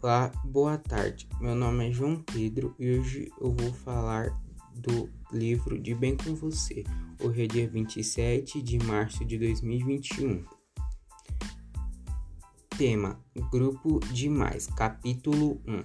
Olá, boa tarde. Meu nome é João Pedro e hoje eu vou falar do livro De Bem com Você. Hoje é dia 27 de março de 2021. Tema: Grupo Demais, capítulo 1.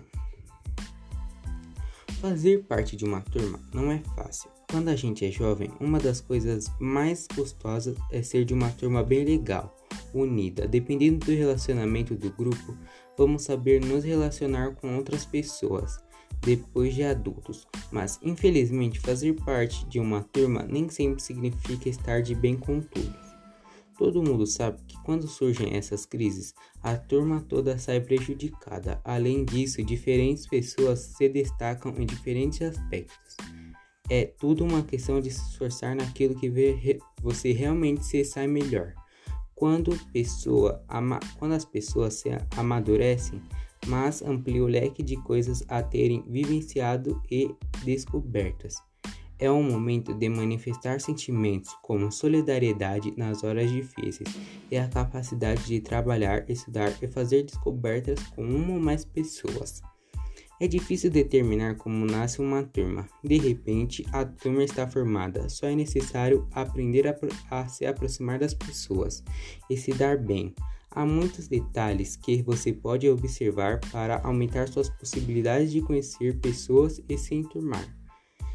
Fazer parte de uma turma não é fácil. Quando a gente é jovem, uma das coisas mais gostosas é ser de uma turma bem legal unida. Dependendo do relacionamento do grupo, vamos saber nos relacionar com outras pessoas depois de adultos. Mas infelizmente, fazer parte de uma turma nem sempre significa estar de bem com todos. Todo mundo sabe que quando surgem essas crises, a turma toda sai prejudicada. Além disso, diferentes pessoas se destacam em diferentes aspectos. É tudo uma questão de se esforçar naquilo que você realmente se sai melhor. Quando, pessoa, ama, quando as pessoas se amadurecem, mas amplia o leque de coisas a terem vivenciado e descobertas. É um momento de manifestar sentimentos como solidariedade nas horas difíceis e a capacidade de trabalhar, estudar e fazer descobertas com uma ou mais pessoas. É difícil determinar como nasce uma turma. De repente, a turma está formada. Só é necessário aprender a, a se aproximar das pessoas e se dar bem. Há muitos detalhes que você pode observar para aumentar suas possibilidades de conhecer pessoas e se enturmar.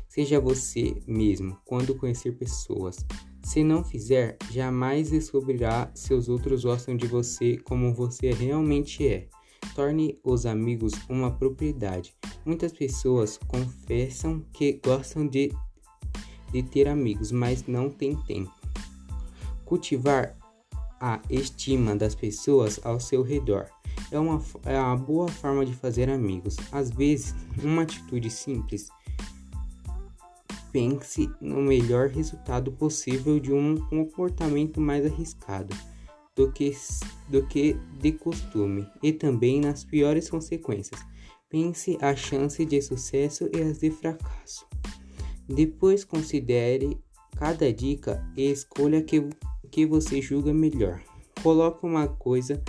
Seja você mesmo quando conhecer pessoas. Se não fizer, jamais descobrirá se os outros gostam de você como você realmente é. Torne os amigos uma propriedade. Muitas pessoas confessam que gostam de, de ter amigos, mas não têm tempo. Cultivar a estima das pessoas ao seu redor é uma, é uma boa forma de fazer amigos. Às vezes, uma atitude simples. Pense no melhor resultado possível de um comportamento mais arriscado do que, do que de costume e também nas piores consequências. Pense a chance de sucesso e as de fracasso. Depois considere cada dica e escolha que, que você julga melhor. Coloque uma coisa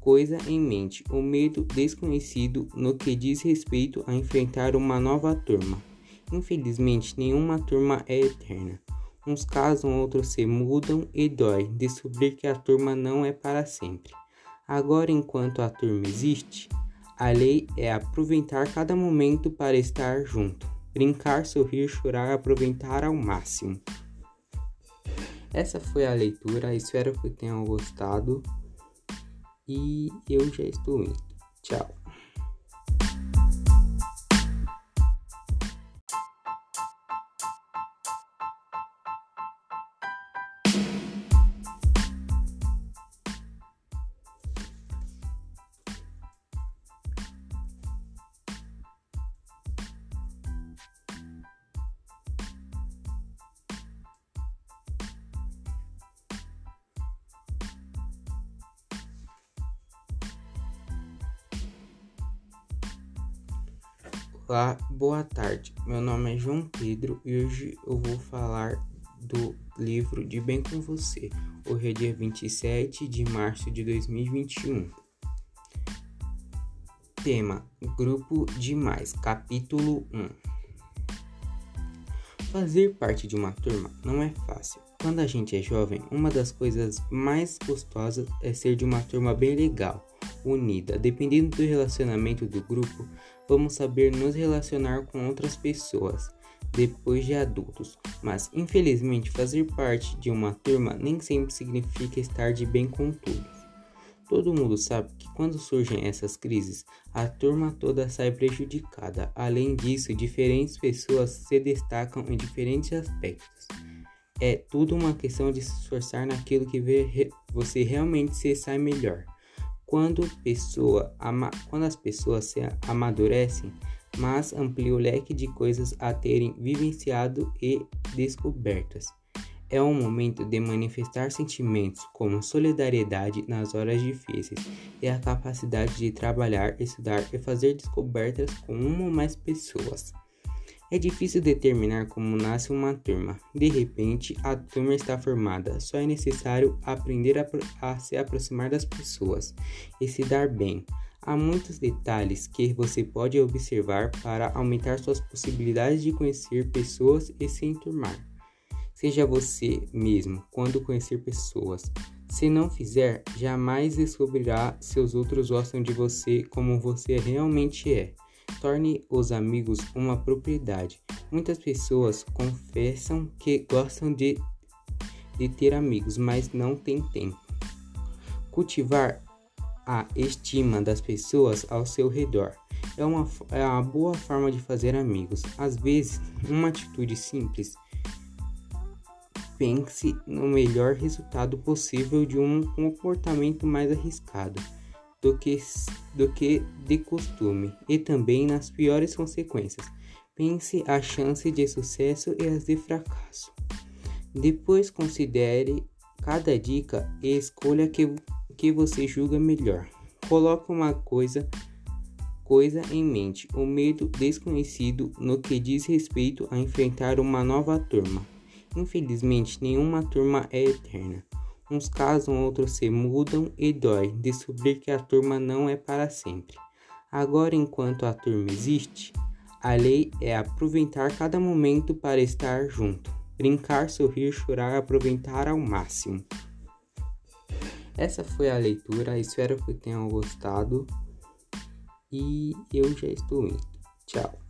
coisa em mente: o medo desconhecido no que diz respeito a enfrentar uma nova turma. Infelizmente, nenhuma turma é eterna. Uns casam, outros se mudam e dói descobrir que a turma não é para sempre. Agora, enquanto a turma existe, a lei é aproveitar cada momento para estar junto. Brincar, sorrir, chorar, aproveitar ao máximo. Essa foi a leitura, espero que tenham gostado. E eu já estou indo. Tchau. Olá, boa tarde. Meu nome é João Pedro e hoje eu vou falar do livro De Bem com Você. Hoje é dia 27 de março de 2021. Tema: Grupo Demais, capítulo 1. Fazer parte de uma turma não é fácil. Quando a gente é jovem, uma das coisas mais gostosas é ser de uma turma bem legal unida. Dependendo do relacionamento do grupo, vamos saber nos relacionar com outras pessoas depois de adultos. Mas infelizmente, fazer parte de uma turma nem sempre significa estar de bem com todos. Todo mundo sabe que quando surgem essas crises, a turma toda sai prejudicada. Além disso, diferentes pessoas se destacam em diferentes aspectos. É tudo uma questão de se esforçar naquilo que você realmente se sai melhor. Quando, pessoa, ama, quando as pessoas se amadurecem, mas amplia o leque de coisas a terem vivenciado e descobertas. É um momento de manifestar sentimentos como solidariedade nas horas difíceis e a capacidade de trabalhar, estudar e fazer descobertas com uma ou mais pessoas. É difícil determinar como nasce uma turma. De repente, a turma está formada. Só é necessário aprender a, a, se aproximar das pessoas e se dar bem. Há muitos detalhes que você pode observar para aumentar suas possibilidades de conhecer pessoas e se enturmar. Seja você mesmo quando conhecer pessoas. Se não fizer, jamais descobrirá se os outros gostam de você como você realmente é. Torne os amigos uma propriedade. Muitas pessoas confessam que gostam de, de ter amigos, mas não têm tempo. Cultivar a estima das pessoas ao seu redor. É uma, é uma boa forma de fazer amigos. Às vezes, uma atitude simples. Pense no melhor resultado possível de um comportamento mais arriscado do que, do que de costume e também nas piores consequências. Pense a chance de sucesso e as de fracasso. Depois considere cada dica e escolha que que você julga melhor. Coloque uma coisa coisa em mente: o medo desconhecido no que diz respeito a enfrentar uma nova turma. Infelizmente, nenhuma turma é eterna. Uns casam, outros se mudam e dói descobrir que a turma não é para sempre. Agora, enquanto a turma existe, a lei é aproveitar cada momento para estar junto. Brincar, sorrir, chorar, aproveitar ao máximo. Essa foi a leitura, espero que tenham gostado e eu já estou indo. Tchau.